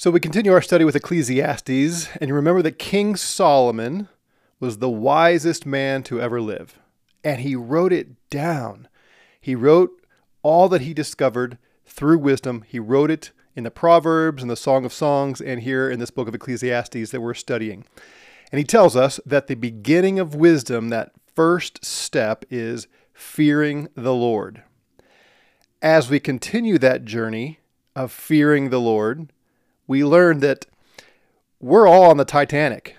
So we continue our study with Ecclesiastes, and you remember that King Solomon was the wisest man to ever live, and he wrote it down. He wrote all that he discovered through wisdom. He wrote it in the Proverbs and the Song of Songs, and here in this book of Ecclesiastes that we're studying. And he tells us that the beginning of wisdom, that first step, is fearing the Lord. As we continue that journey of fearing the Lord, we learn that we're all on the Titanic.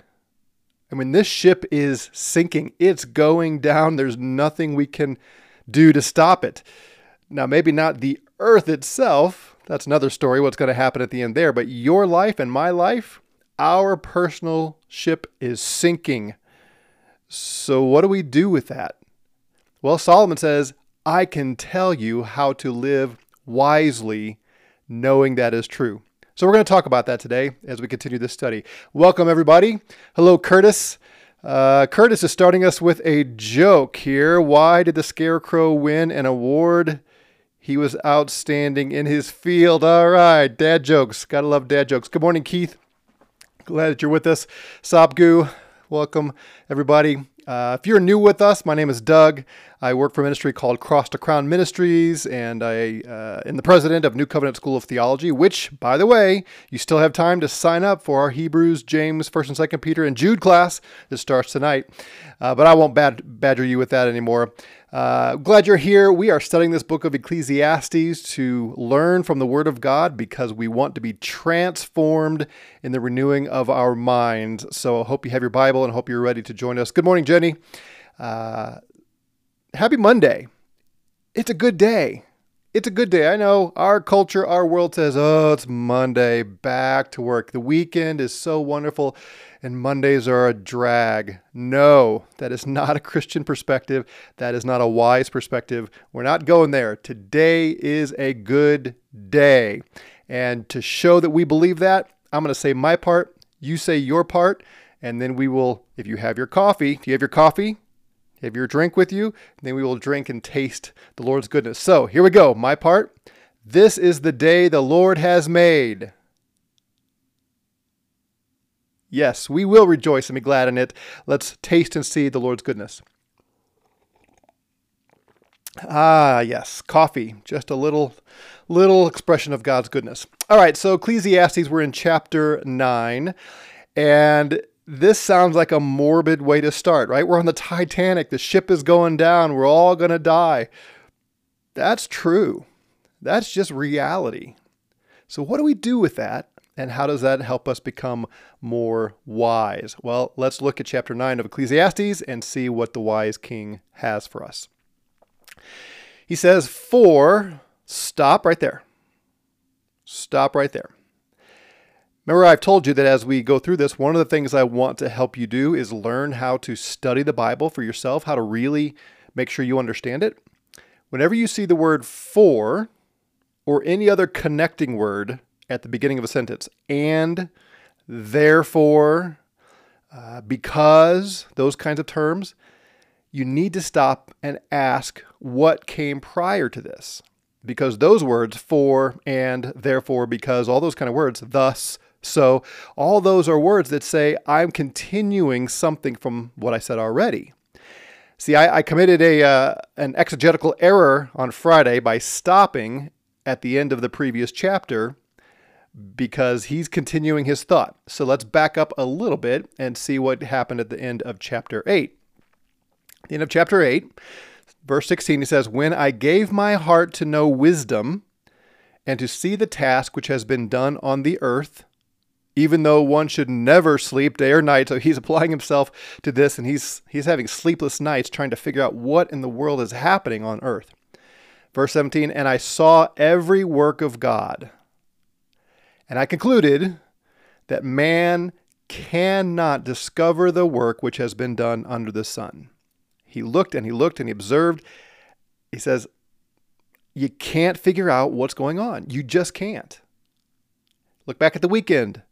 I mean, this ship is sinking, it's going down. There's nothing we can do to stop it. Now, maybe not the earth itself. That's another story, what's going to happen at the end there. But your life and my life, our personal ship is sinking. So, what do we do with that? Well, Solomon says, I can tell you how to live wisely, knowing that is true. So we're going to talk about that today as we continue this study. Welcome, everybody. Hello, Curtis. Uh, Curtis is starting us with a joke here. Why did the Scarecrow win an award? He was outstanding in his field. All right, dad jokes. Gotta love dad jokes. Good morning, Keith. Glad that you're with us. Sabgu, welcome, everybody. Uh, if you're new with us, my name is Doug. I work for a ministry called Cross to Crown Ministries, and I uh, am the president of New Covenant School of Theology. Which, by the way, you still have time to sign up for our Hebrews, James, First and Second Peter, and Jude class that starts tonight. Uh, but I won't bad- badger you with that anymore. Uh, glad you're here. We are studying this book of Ecclesiastes to learn from the Word of God because we want to be transformed in the renewing of our minds. So I hope you have your Bible and hope you're ready to join us. Good morning, Jenny. Uh, happy Monday. It's a good day. It's a good day. I know our culture, our world says, oh, it's Monday, back to work. The weekend is so wonderful, and Mondays are a drag. No, that is not a Christian perspective. That is not a wise perspective. We're not going there. Today is a good day. And to show that we believe that, I'm going to say my part, you say your part, and then we will, if you have your coffee, do you have your coffee? Have your drink with you, then we will drink and taste the Lord's goodness. So here we go. My part. This is the day the Lord has made. Yes, we will rejoice and be glad in it. Let's taste and see the Lord's goodness. Ah, yes, coffee. Just a little little expression of God's goodness. All right, so Ecclesiastes we're in chapter 9 and this sounds like a morbid way to start, right? We're on the Titanic, the ship is going down, we're all going to die. That's true. That's just reality. So, what do we do with that? And how does that help us become more wise? Well, let's look at chapter 9 of Ecclesiastes and see what the wise king has for us. He says, For, stop right there. Stop right there. Remember, I've told you that as we go through this, one of the things I want to help you do is learn how to study the Bible for yourself, how to really make sure you understand it. Whenever you see the word for or any other connecting word at the beginning of a sentence, and, therefore, uh, because, those kinds of terms, you need to stop and ask what came prior to this. Because those words, for, and, therefore, because, all those kind of words, thus, so, all those are words that say, I'm continuing something from what I said already. See, I, I committed a, uh, an exegetical error on Friday by stopping at the end of the previous chapter because he's continuing his thought. So let's back up a little bit and see what happened at the end of chapter 8. At the end of chapter 8, verse 16, he says, When I gave my heart to know wisdom and to see the task which has been done on the earth, even though one should never sleep day or night. So he's applying himself to this and he's he's having sleepless nights trying to figure out what in the world is happening on earth. Verse 17, and I saw every work of God. And I concluded that man cannot discover the work which has been done under the sun. He looked and he looked and he observed. He says, You can't figure out what's going on. You just can't. Look back at the weekend.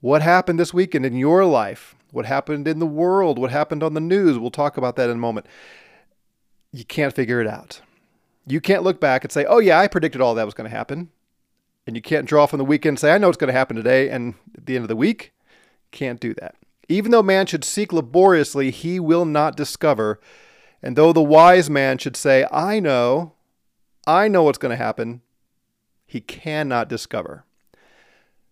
What happened this weekend in your life? What happened in the world? What happened on the news? We'll talk about that in a moment. You can't figure it out. You can't look back and say, oh, yeah, I predicted all that was going to happen. And you can't draw from the weekend say, I know it's going to happen today. And at the end of the week, can't do that. Even though man should seek laboriously, he will not discover. And though the wise man should say, I know, I know what's going to happen, he cannot discover.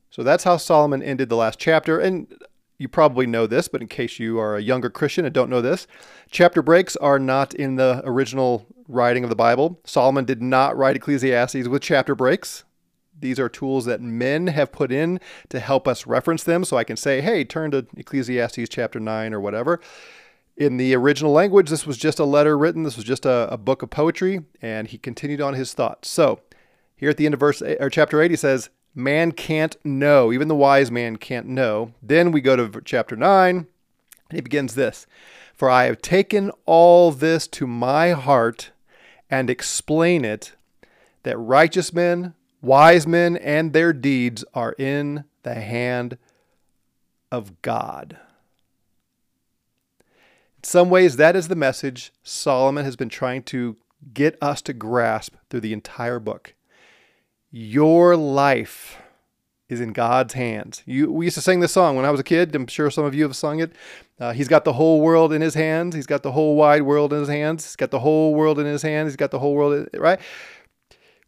So that's how Solomon ended the last chapter. And you probably know this, but in case you are a younger Christian and don't know this, chapter breaks are not in the original writing of the Bible. Solomon did not write Ecclesiastes with chapter breaks. These are tools that men have put in to help us reference them. So I can say, hey, turn to Ecclesiastes chapter 9 or whatever. In the original language, this was just a letter written, this was just a, a book of poetry, and he continued on his thoughts. So here at the end of verse eh, or chapter 8, he says, Man can't know, even the wise man can't know. Then we go to chapter 9, and he begins this For I have taken all this to my heart and explain it that righteous men, wise men, and their deeds are in the hand of God. In some ways, that is the message Solomon has been trying to get us to grasp through the entire book. Your life is in God's hands. You, we used to sing this song when I was a kid. I'm sure some of you have sung it. Uh, he's got the whole world in his hands. He's got the whole wide world in his hands. He's got the whole world in his hands. He's got the whole world, in, right?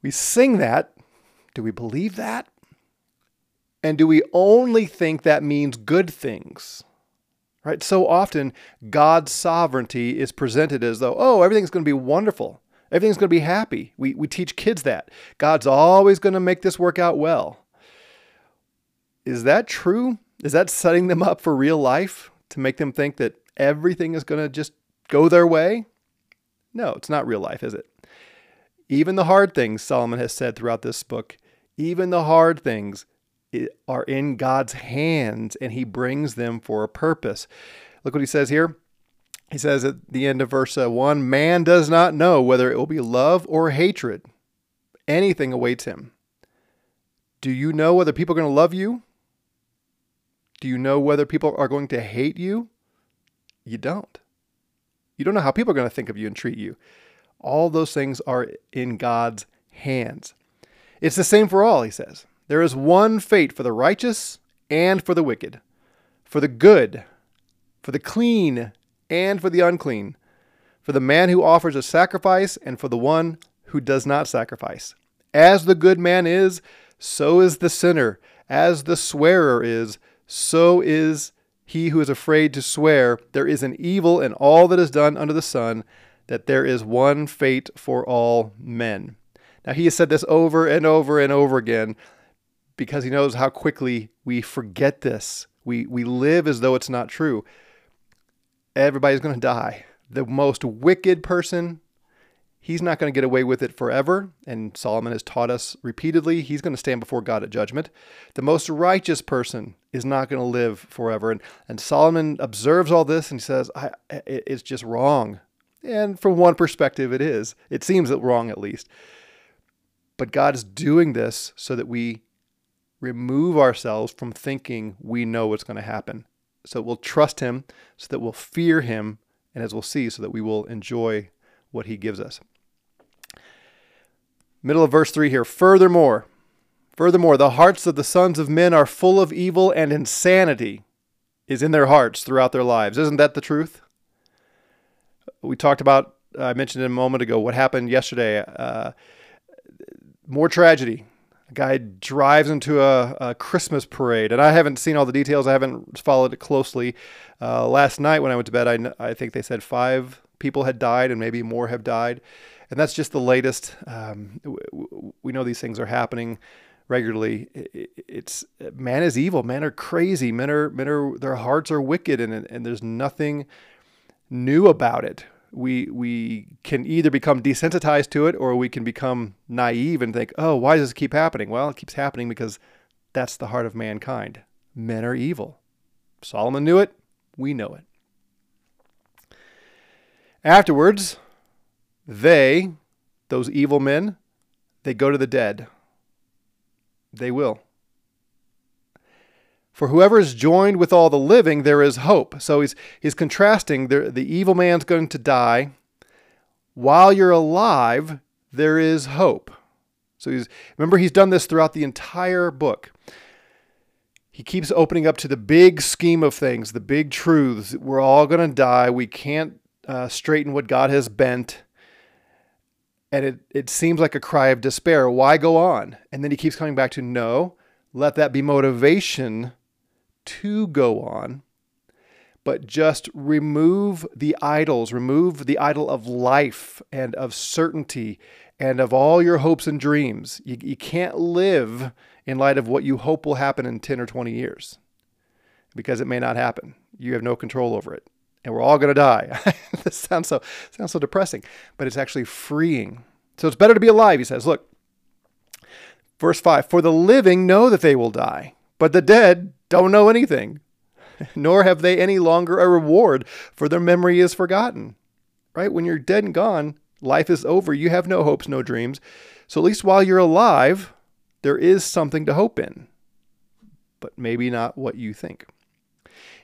We sing that. Do we believe that? And do we only think that means good things? Right? So often, God's sovereignty is presented as though, oh, everything's going to be wonderful. Everything's going to be happy. We, we teach kids that. God's always going to make this work out well. Is that true? Is that setting them up for real life to make them think that everything is going to just go their way? No, it's not real life, is it? Even the hard things, Solomon has said throughout this book, even the hard things are in God's hands and he brings them for a purpose. Look what he says here. He says at the end of verse uh, 1 Man does not know whether it will be love or hatred. Anything awaits him. Do you know whether people are going to love you? Do you know whether people are going to hate you? You don't. You don't know how people are going to think of you and treat you. All those things are in God's hands. It's the same for all, he says. There is one fate for the righteous and for the wicked, for the good, for the clean and for the unclean, for the man who offers a sacrifice and for the one who does not sacrifice. As the good man is, so is the sinner. As the swearer is, so is he who is afraid to swear. There is an evil in all that is done under the sun, that there is one fate for all men. Now, he has said this over and over and over again because he knows how quickly we forget this. We, we live as though it's not true everybody's going to die. The most wicked person, he's not going to get away with it forever. And Solomon has taught us repeatedly he's going to stand before God at judgment. The most righteous person is not going to live forever. And, and Solomon observes all this and he says, I, it's just wrong. And from one perspective, it is. It seems wrong at least. But God is doing this so that we remove ourselves from thinking we know what's going to happen so we'll trust him, so that we'll fear him, and as we'll see, so that we will enjoy what he gives us. Middle of verse 3 here. Furthermore, furthermore, the hearts of the sons of men are full of evil and insanity is in their hearts throughout their lives. Isn't that the truth? We talked about, I mentioned it a moment ago, what happened yesterday. Uh, more tragedy a guy drives into a, a, Christmas parade, and I haven't seen all the details. I haven't followed it closely. Uh, last night when I went to bed, I, I think they said five people had died, and maybe more have died. And that's just the latest. Um, we know these things are happening regularly. It's man is evil. Men are crazy. Men are men are their hearts are wicked, and and there's nothing new about it we we can either become desensitized to it or we can become naive and think, "Oh, why does this keep happening?" Well, it keeps happening because that's the heart of mankind. Men are evil. Solomon knew it, we know it. Afterwards, they, those evil men, they go to the dead. They will. For whoever is joined with all the living, there is hope. So he's, he's contrasting the, the evil man's going to die. While you're alive, there is hope. So he's remember he's done this throughout the entire book. He keeps opening up to the big scheme of things, the big truths. We're all going to die. We can't uh, straighten what God has bent. And it, it seems like a cry of despair. Why go on? And then he keeps coming back to no, let that be motivation to go on but just remove the idols, remove the idol of life and of certainty and of all your hopes and dreams. You, you can't live in light of what you hope will happen in 10 or 20 years because it may not happen. You have no control over it. And we're all going to die. this sounds so sounds so depressing, but it's actually freeing. So it's better to be alive, he says. Look, verse 5 For the living know that they will die, but the dead don't know anything nor have they any longer a reward, for their memory is forgotten. Right? When you're dead and gone, life is over. You have no hopes, no dreams. So at least while you're alive, there is something to hope in, but maybe not what you think.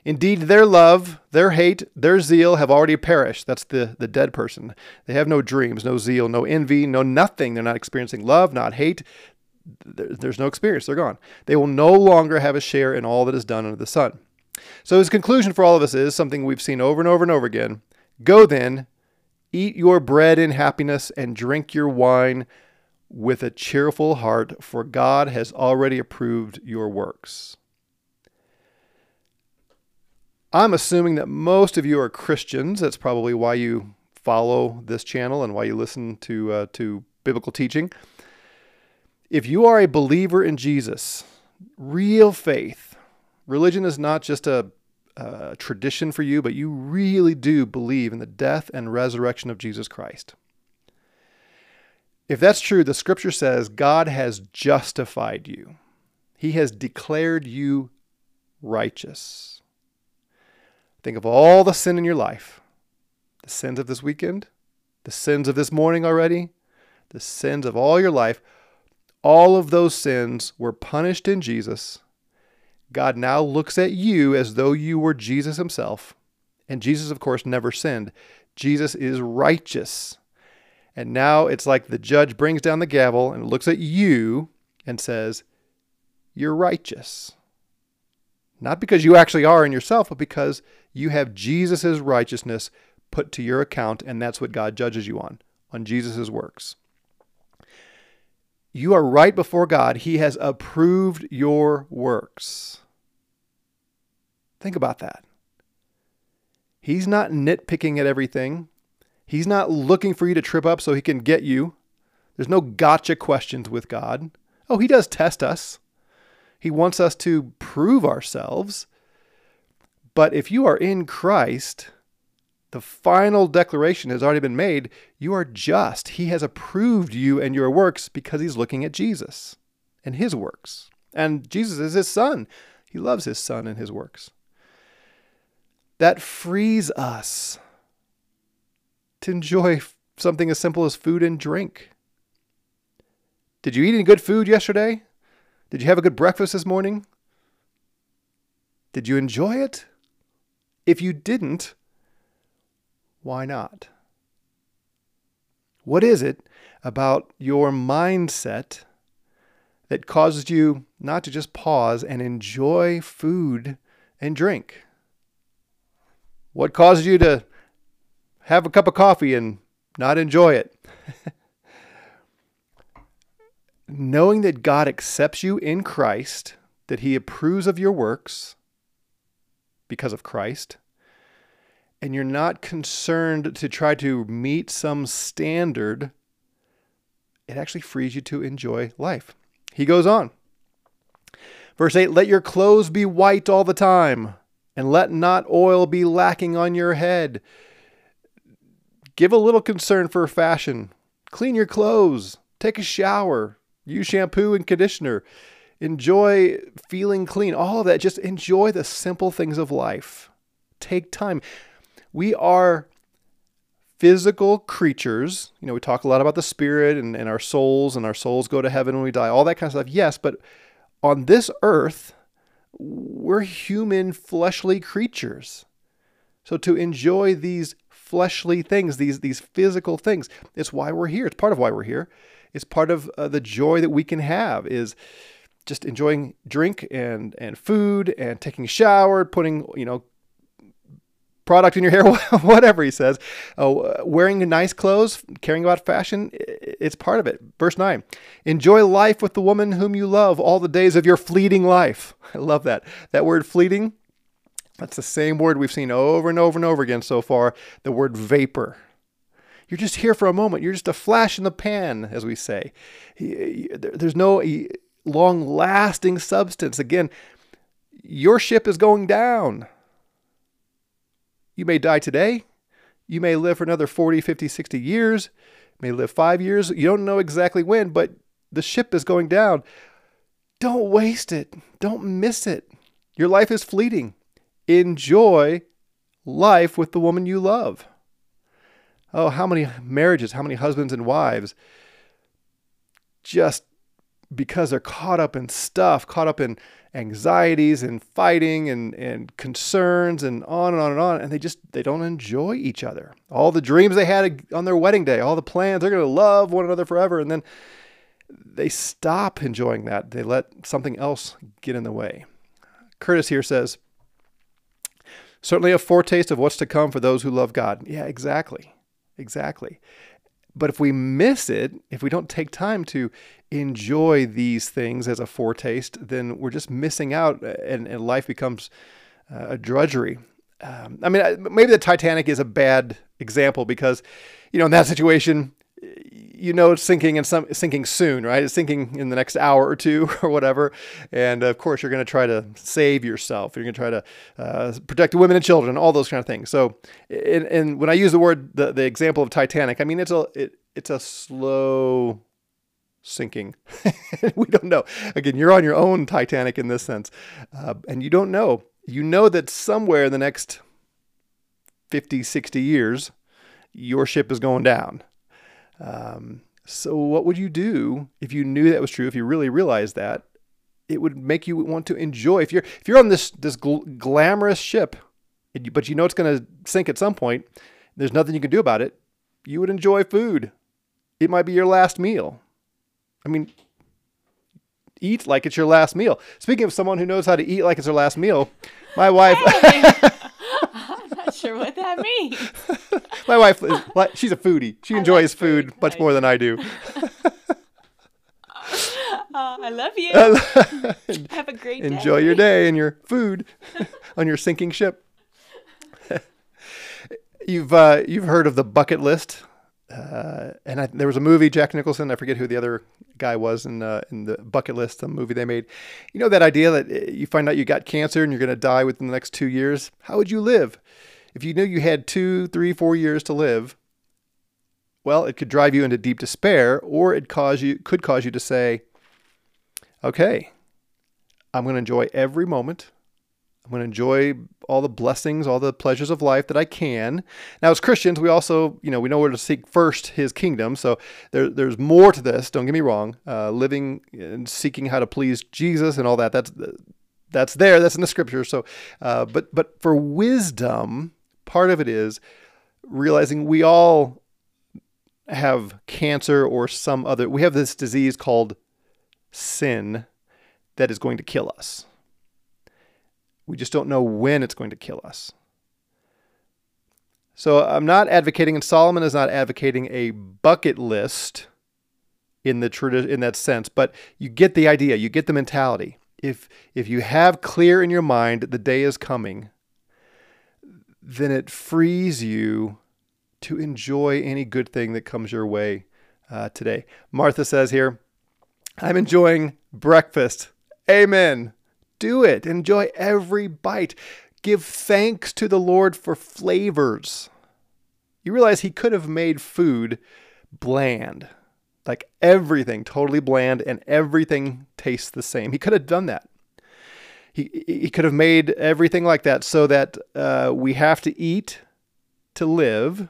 Indeed, their love, their hate, their zeal have already perished. That's the, the dead person. They have no dreams, no zeal, no envy, no nothing. They're not experiencing love, not hate. There's no experience. They're gone. They will no longer have a share in all that is done under the sun. So his conclusion for all of us is something we've seen over and over and over again. Go then, eat your bread in happiness and drink your wine with a cheerful heart, for God has already approved your works. I'm assuming that most of you are Christians. That's probably why you follow this channel and why you listen to uh, to biblical teaching. If you are a believer in Jesus, real faith, Religion is not just a, a tradition for you, but you really do believe in the death and resurrection of Jesus Christ. If that's true, the scripture says God has justified you. He has declared you righteous. Think of all the sin in your life the sins of this weekend, the sins of this morning already, the sins of all your life. All of those sins were punished in Jesus God now looks at you as though you were Jesus himself. And Jesus, of course, never sinned. Jesus is righteous. And now it's like the judge brings down the gavel and looks at you and says, You're righteous. Not because you actually are in yourself, but because you have Jesus' righteousness put to your account, and that's what God judges you on, on Jesus' works. You are right before God. He has approved your works. Think about that. He's not nitpicking at everything. He's not looking for you to trip up so he can get you. There's no gotcha questions with God. Oh, he does test us. He wants us to prove ourselves. But if you are in Christ, the final declaration has already been made. You are just. He has approved you and your works because he's looking at Jesus and his works. And Jesus is his son. He loves his son and his works. That frees us to enjoy something as simple as food and drink. Did you eat any good food yesterday? Did you have a good breakfast this morning? Did you enjoy it? If you didn't, why not? What is it about your mindset that causes you not to just pause and enjoy food and drink? What causes you to have a cup of coffee and not enjoy it? Knowing that God accepts you in Christ, that He approves of your works because of Christ, and you're not concerned to try to meet some standard, it actually frees you to enjoy life. He goes on. Verse 8 Let your clothes be white all the time, and let not oil be lacking on your head. Give a little concern for fashion. Clean your clothes. Take a shower. Use shampoo and conditioner. Enjoy feeling clean. All of that. Just enjoy the simple things of life. Take time we are physical creatures. You know, we talk a lot about the spirit and, and our souls, and our souls go to heaven when we die, all that kind of stuff. Yes, but on this earth, we're human, fleshly creatures. So to enjoy these fleshly things, these, these physical things, it's why we're here. It's part of why we're here. It's part of uh, the joy that we can have is just enjoying drink and and food and taking a shower, putting you know product in your hair, whatever he says. Uh, wearing nice clothes, caring about fashion, it's part of it. Verse 9 Enjoy life with the woman whom you love all the days of your fleeting life. I love that. That word fleeting, that's the same word we've seen over and over and over again so far the word vapor. You're just here for a moment. You're just a flash in the pan, as we say. There's no long lasting substance. Again, your ship is going down. You may die today. You may live for another 40, 50, 60 years. You may live five years. You don't know exactly when, but the ship is going down. Don't waste it. Don't miss it. Your life is fleeting. Enjoy life with the woman you love. Oh, how many marriages, how many husbands and wives just because they're caught up in stuff, caught up in anxieties and fighting and, and concerns and on and on and on. And they just they don't enjoy each other. All the dreams they had on their wedding day all the plans they're going to love one another forever. And then they stop enjoying that. They let something else get in the way. Curtis here says certainly a foretaste of what's to come for those who love god. Yeah exactly. Exactly but if we miss it, if we don't take time to enjoy these things as a foretaste, then we're just missing out uh, and, and life becomes uh, a drudgery. Um, I mean, maybe the Titanic is a bad example because, you know, in that situation, you know it's sinking and some sinking soon, right? It's sinking in the next hour or two or whatever. And of course, you're going to try to save yourself. You're going to try to uh, protect the women and children, all those kind of things. So, and, and when I use the word the, the example of Titanic, I mean it's a it, it's a slow sinking. we don't know. Again, you're on your own Titanic in this sense, uh, and you don't know. You know that somewhere in the next 50, 60 years, your ship is going down. Um, so, what would you do if you knew that was true? If you really realized that, it would make you want to enjoy. If you're if you're on this this gl- glamorous ship, but you know it's going to sink at some point, there's nothing you can do about it. You would enjoy food. It might be your last meal. I mean, eat like it's your last meal. Speaking of someone who knows how to eat like it's her last meal, my wife. Hey. Not sure what that means. my wife, is, she's a foodie. She enjoys like food, food much more than I do. Uh, I love you. Have a great day. Enjoy your day and your food on your sinking ship. you've uh, you've heard of the bucket list uh, and I, there was a movie Jack Nicholson. I forget who the other guy was in uh, in the Bucket List, the movie they made. You know that idea that uh, you find out you got cancer and you're going to die within the next two years. How would you live if you knew you had two, three, four years to live? Well, it could drive you into deep despair, or it cause you could cause you to say, "Okay, I'm going to enjoy every moment. I'm going to enjoy all the blessings, all the pleasures of life that I can. Now, as Christians, we also, you know, we know where to seek first His kingdom. So there, there's more to this. Don't get me wrong. Uh, living and seeking how to please Jesus and all that. That's that's there. That's in the Scripture. So, uh, but but for wisdom, part of it is realizing we all have cancer or some other. We have this disease called sin that is going to kill us we just don't know when it's going to kill us. So I'm not advocating, and Solomon is not advocating a bucket list in the tradi- in that sense, but you get the idea, you get the mentality. If if you have clear in your mind the day is coming, then it frees you to enjoy any good thing that comes your way uh, today. Martha says here, "I'm enjoying breakfast." Amen do it. Enjoy every bite. Give thanks to the Lord for flavors. You realize he could have made food bland, like everything totally bland and everything tastes the same. He could have done that. He, he could have made everything like that so that uh, we have to eat to live,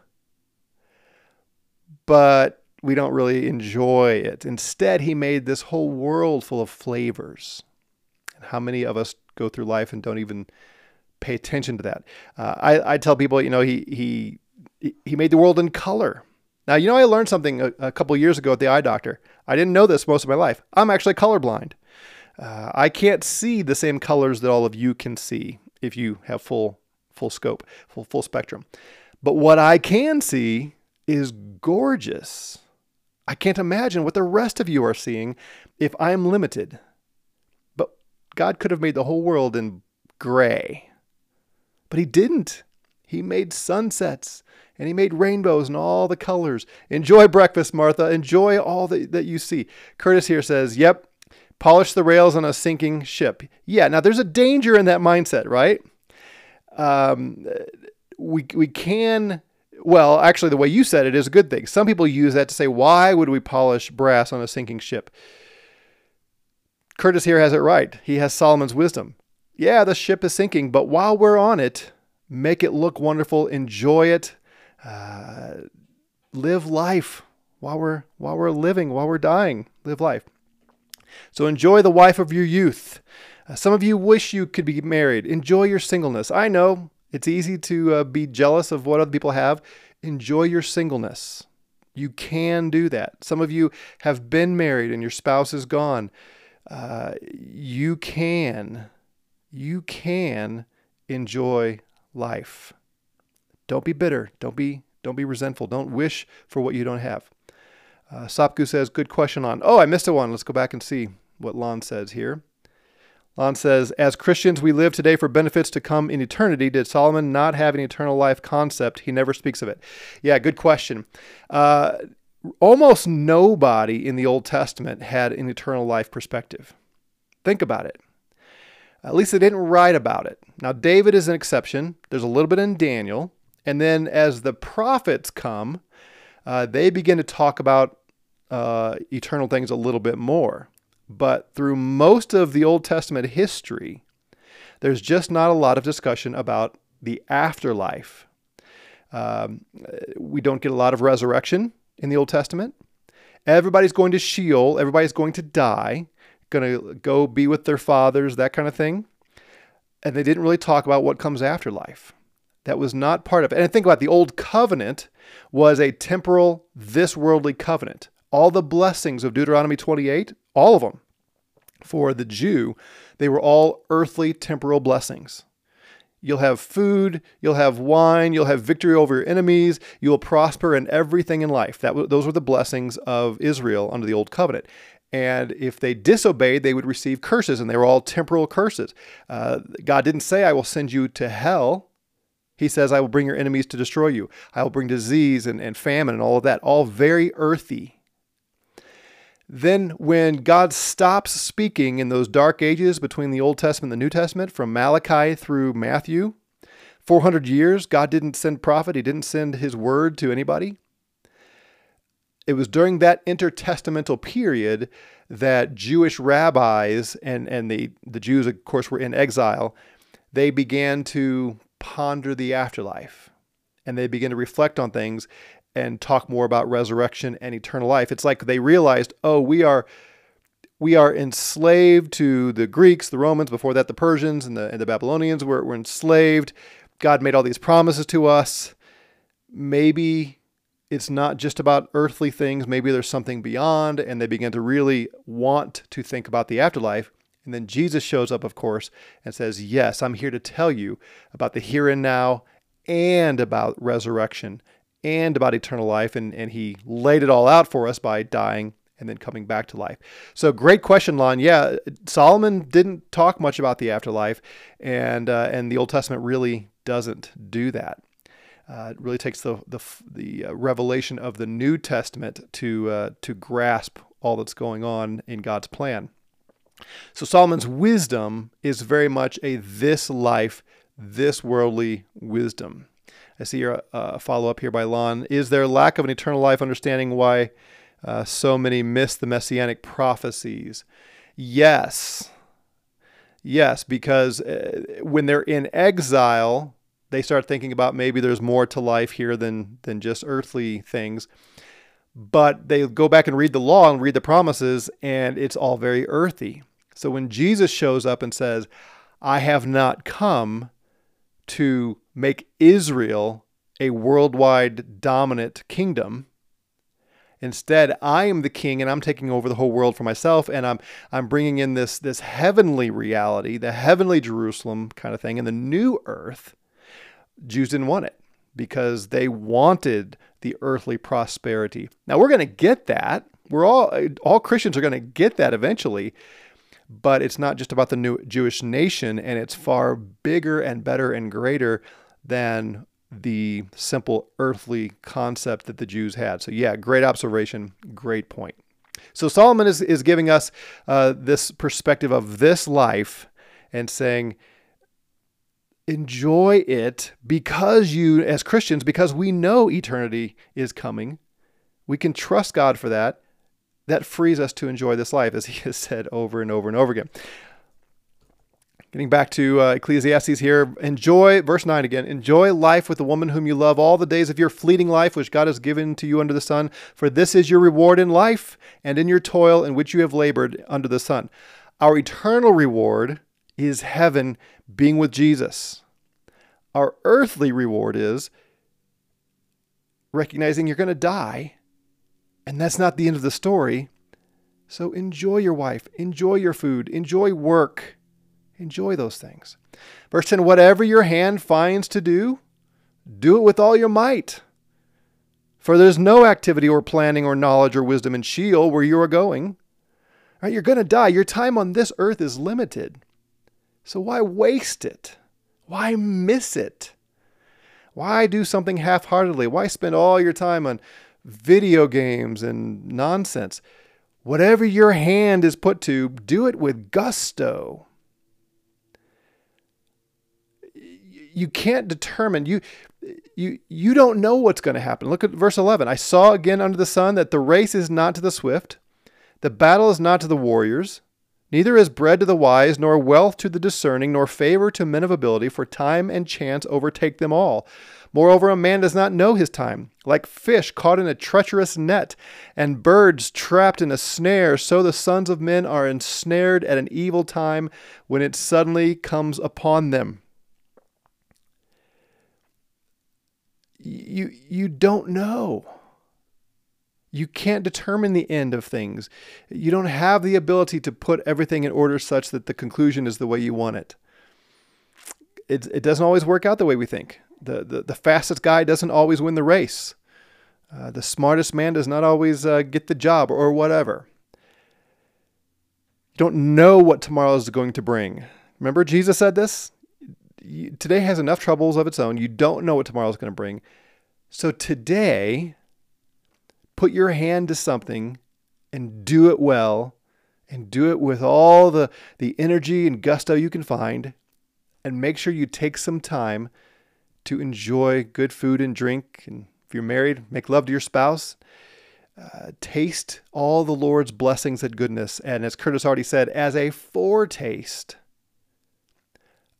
but we don't really enjoy it. Instead, he made this whole world full of flavors. And How many of us go through life and don't even pay attention to that? Uh, I, I tell people, you know, he he he made the world in color. Now, you know, I learned something a, a couple years ago at the eye doctor. I didn't know this most of my life. I'm actually colorblind. Uh, I can't see the same colors that all of you can see if you have full full scope, full full spectrum. But what I can see is gorgeous. I can't imagine what the rest of you are seeing if I'm limited. But God could have made the whole world in gray. But he didn't. He made sunsets and he made rainbows and all the colors. Enjoy breakfast, Martha. Enjoy all that, that you see. Curtis here says, Yep, polish the rails on a sinking ship. Yeah, now there's a danger in that mindset, right? Um, we, we can, well, actually, the way you said it is a good thing. Some people use that to say, Why would we polish brass on a sinking ship? Curtis here has it right. He has Solomon's wisdom. Yeah, the ship is sinking, but while we're on it, make it look wonderful, enjoy it, uh, live life while we're while we're living, while we're dying. Live life. So enjoy the wife of your youth. Uh, some of you wish you could be married. Enjoy your singleness. I know it's easy to uh, be jealous of what other people have. Enjoy your singleness. You can do that. Some of you have been married and your spouse is gone. Uh, you can, you can enjoy life. Don't be bitter. Don't be don't be resentful. Don't wish for what you don't have. Uh, Sapku says, "Good question on." Oh, I missed a one. Let's go back and see what Lon says here. Lon says, "As Christians, we live today for benefits to come in eternity. Did Solomon not have an eternal life concept? He never speaks of it." Yeah, good question. Uh, almost nobody in the Old Testament had an eternal life perspective. Think about it. At least they didn't write about it. Now, David is an exception. There's a little bit in Daniel. And then as the prophets come, uh, they begin to talk about uh, eternal things a little bit more. But through most of the Old Testament history, there's just not a lot of discussion about the afterlife. Um, we don't get a lot of resurrection in the Old Testament. Everybody's going to Sheol, everybody's going to die, going to go be with their fathers, that kind of thing. And they didn't really talk about what comes after life. That was not part of it. And think about the old covenant was a temporal, this worldly covenant. All the blessings of Deuteronomy 28, all of them, for the Jew, they were all earthly, temporal blessings. You'll have food, you'll have wine, you'll have victory over your enemies, you'll prosper in everything in life. That those were the blessings of Israel under the old covenant. And if they disobeyed, they would receive curses, and they were all temporal curses. Uh, God didn't say, I will send you to hell. He says, I will bring your enemies to destroy you. I will bring disease and, and famine and all of that, all very earthy. Then, when God stops speaking in those dark ages between the Old Testament and the New Testament, from Malachi through Matthew, 400 years, God didn't send prophet, He didn't send His word to anybody. It was during that intertestamental period that Jewish rabbis and, and the, the Jews, of course, were in exile. They began to ponder the afterlife and they begin to reflect on things and talk more about resurrection and eternal life. It's like they realized, oh, we are we are enslaved to the Greeks, the Romans, before that the Persians and the, and the Babylonians were, were enslaved. God made all these promises to us. Maybe it's not just about earthly things. Maybe there's something beyond, and they begin to really want to think about the afterlife. And then Jesus shows up, of course, and says, Yes, I'm here to tell you about the here and now and about resurrection and about eternal life. And, and he laid it all out for us by dying and then coming back to life. So, great question, Lon. Yeah, Solomon didn't talk much about the afterlife, and, uh, and the Old Testament really doesn't do that. Uh, it really takes the the, the uh, revelation of the New Testament to uh, to grasp all that's going on in God's plan. So Solomon's wisdom is very much a this life, this worldly wisdom. I see your uh, follow up here by Lon. Is there lack of an eternal life understanding why uh, so many miss the messianic prophecies? Yes. Yes, because uh, when they're in exile, they start thinking about maybe there's more to life here than than just earthly things. But they go back and read the law and read the promises, and it's all very earthy. So when Jesus shows up and says, I have not come to make Israel a worldwide dominant kingdom, Instead, I am the king and I'm taking over the whole world for myself and I'm I'm bringing in this this heavenly reality, the heavenly Jerusalem kind of thing and the new earth. Jews didn't want it because they wanted the earthly prosperity. Now we're going to get that. We're all all Christians are going to get that eventually. But it's not just about the new Jewish nation and it's far bigger and better and greater than the simple earthly concept that the Jews had. So, yeah, great observation, great point. So, Solomon is, is giving us uh, this perspective of this life and saying, enjoy it because you, as Christians, because we know eternity is coming. We can trust God for that. That frees us to enjoy this life, as he has said over and over and over again. Getting back to uh, Ecclesiastes here, enjoy, verse 9 again, enjoy life with the woman whom you love all the days of your fleeting life, which God has given to you under the sun. For this is your reward in life and in your toil in which you have labored under the sun. Our eternal reward is heaven, being with Jesus. Our earthly reward is recognizing you're going to die, and that's not the end of the story. So enjoy your wife, enjoy your food, enjoy work Enjoy those things. Verse 10 Whatever your hand finds to do, do it with all your might. For there's no activity or planning or knowledge or wisdom in Sheol where you are going. You're going to die. Your time on this earth is limited. So why waste it? Why miss it? Why do something half heartedly? Why spend all your time on video games and nonsense? Whatever your hand is put to, do it with gusto. you can't determine you you you don't know what's going to happen. Look at verse 11. I saw again under the sun that the race is not to the swift, the battle is not to the warriors, neither is bread to the wise, nor wealth to the discerning, nor favor to men of ability, for time and chance overtake them all. Moreover, a man does not know his time. Like fish caught in a treacherous net, and birds trapped in a snare, so the sons of men are ensnared at an evil time when it suddenly comes upon them. you you don't know. You can't determine the end of things. You don't have the ability to put everything in order such that the conclusion is the way you want it. It, it doesn't always work out the way we think. The, the, the fastest guy doesn't always win the race. Uh, the smartest man does not always uh, get the job or whatever. You don't know what tomorrow is going to bring. Remember, Jesus said this? today has enough troubles of its own. You don't know what tomorrow is going to bring. So today, put your hand to something and do it well and do it with all the, the energy and gusto you can find. And make sure you take some time to enjoy good food and drink. And if you're married, make love to your spouse. Uh, taste all the Lord's blessings and goodness. And as Curtis already said, as a foretaste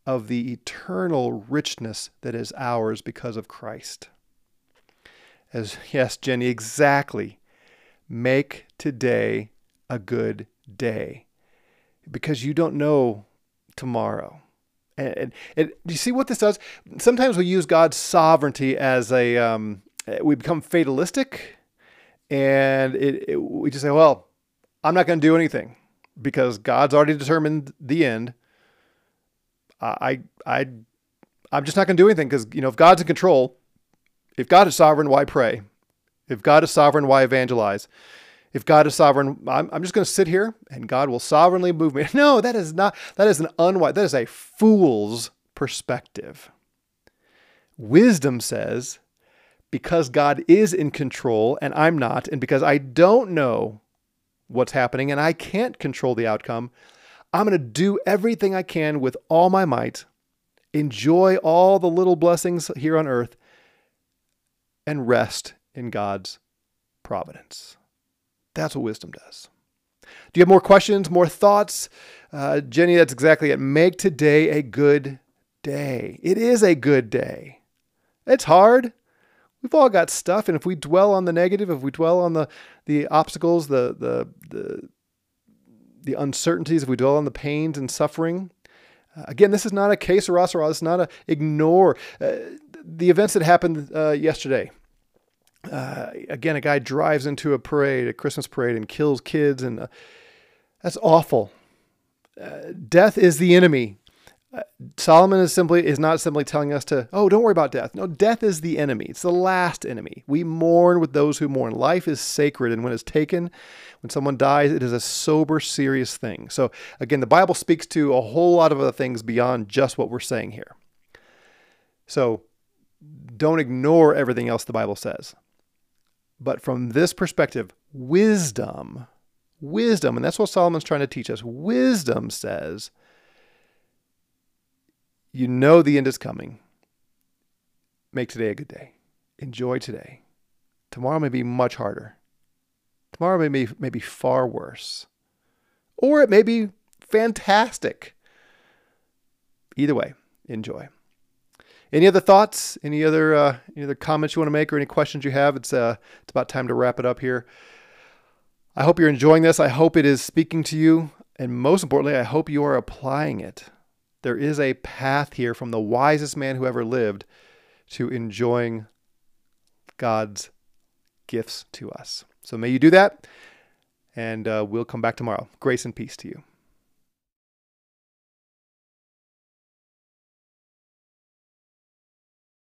of the eternal richness that is ours because of Christ. As yes, Jenny, exactly. Make today a good day because you don't know tomorrow. And, and, and, do you see what this does? Sometimes we use God's sovereignty as a, um, we become fatalistic and it, it, we just say, well, I'm not going to do anything because God's already determined the end. I, I, I'm just not going to do anything because, you know, if God's in control, if God is sovereign, why pray? If God is sovereign, why evangelize? If God is sovereign, I'm, I'm just going to sit here and God will sovereignly move me. No, that is not, that is an unwise, that is a fool's perspective. Wisdom says, because God is in control and I'm not, and because I don't know what's happening and I can't control the outcome, I'm going to do everything I can with all my might, enjoy all the little blessings here on earth, and rest in God's providence. That's what wisdom does. Do you have more questions, more thoughts? Uh, Jenny, that's exactly it. Make today a good day. It is a good day. It's hard. We've all got stuff, and if we dwell on the negative, if we dwell on the the obstacles, the the the the uncertainties, if we dwell on the pains and suffering. Uh, again, this is not a case or This is not a ignore uh, the events that happened uh, yesterday. Uh, again, a guy drives into a parade, a Christmas parade, and kills kids, and uh, that's awful. Uh, death is the enemy. Solomon is simply is not simply telling us to, oh, don't worry about death. No, death is the enemy. It's the last enemy. We mourn with those who mourn. Life is sacred, and when it's taken, when someone dies, it is a sober, serious thing. So again, the Bible speaks to a whole lot of other things beyond just what we're saying here. So don't ignore everything else the Bible says. But from this perspective, wisdom, wisdom, and that's what Solomon's trying to teach us. Wisdom says, you know the end is coming. Make today a good day. Enjoy today. Tomorrow may be much harder. Tomorrow may be, may be far worse. Or it may be fantastic. Either way, enjoy. Any other thoughts? Any other uh, any other comments you want to make or any questions you have? It's uh, it's about time to wrap it up here. I hope you're enjoying this. I hope it is speaking to you, and most importantly, I hope you are applying it. There is a path here from the wisest man who ever lived to enjoying God's gifts to us. So may you do that, and uh, we'll come back tomorrow. Grace and peace to you.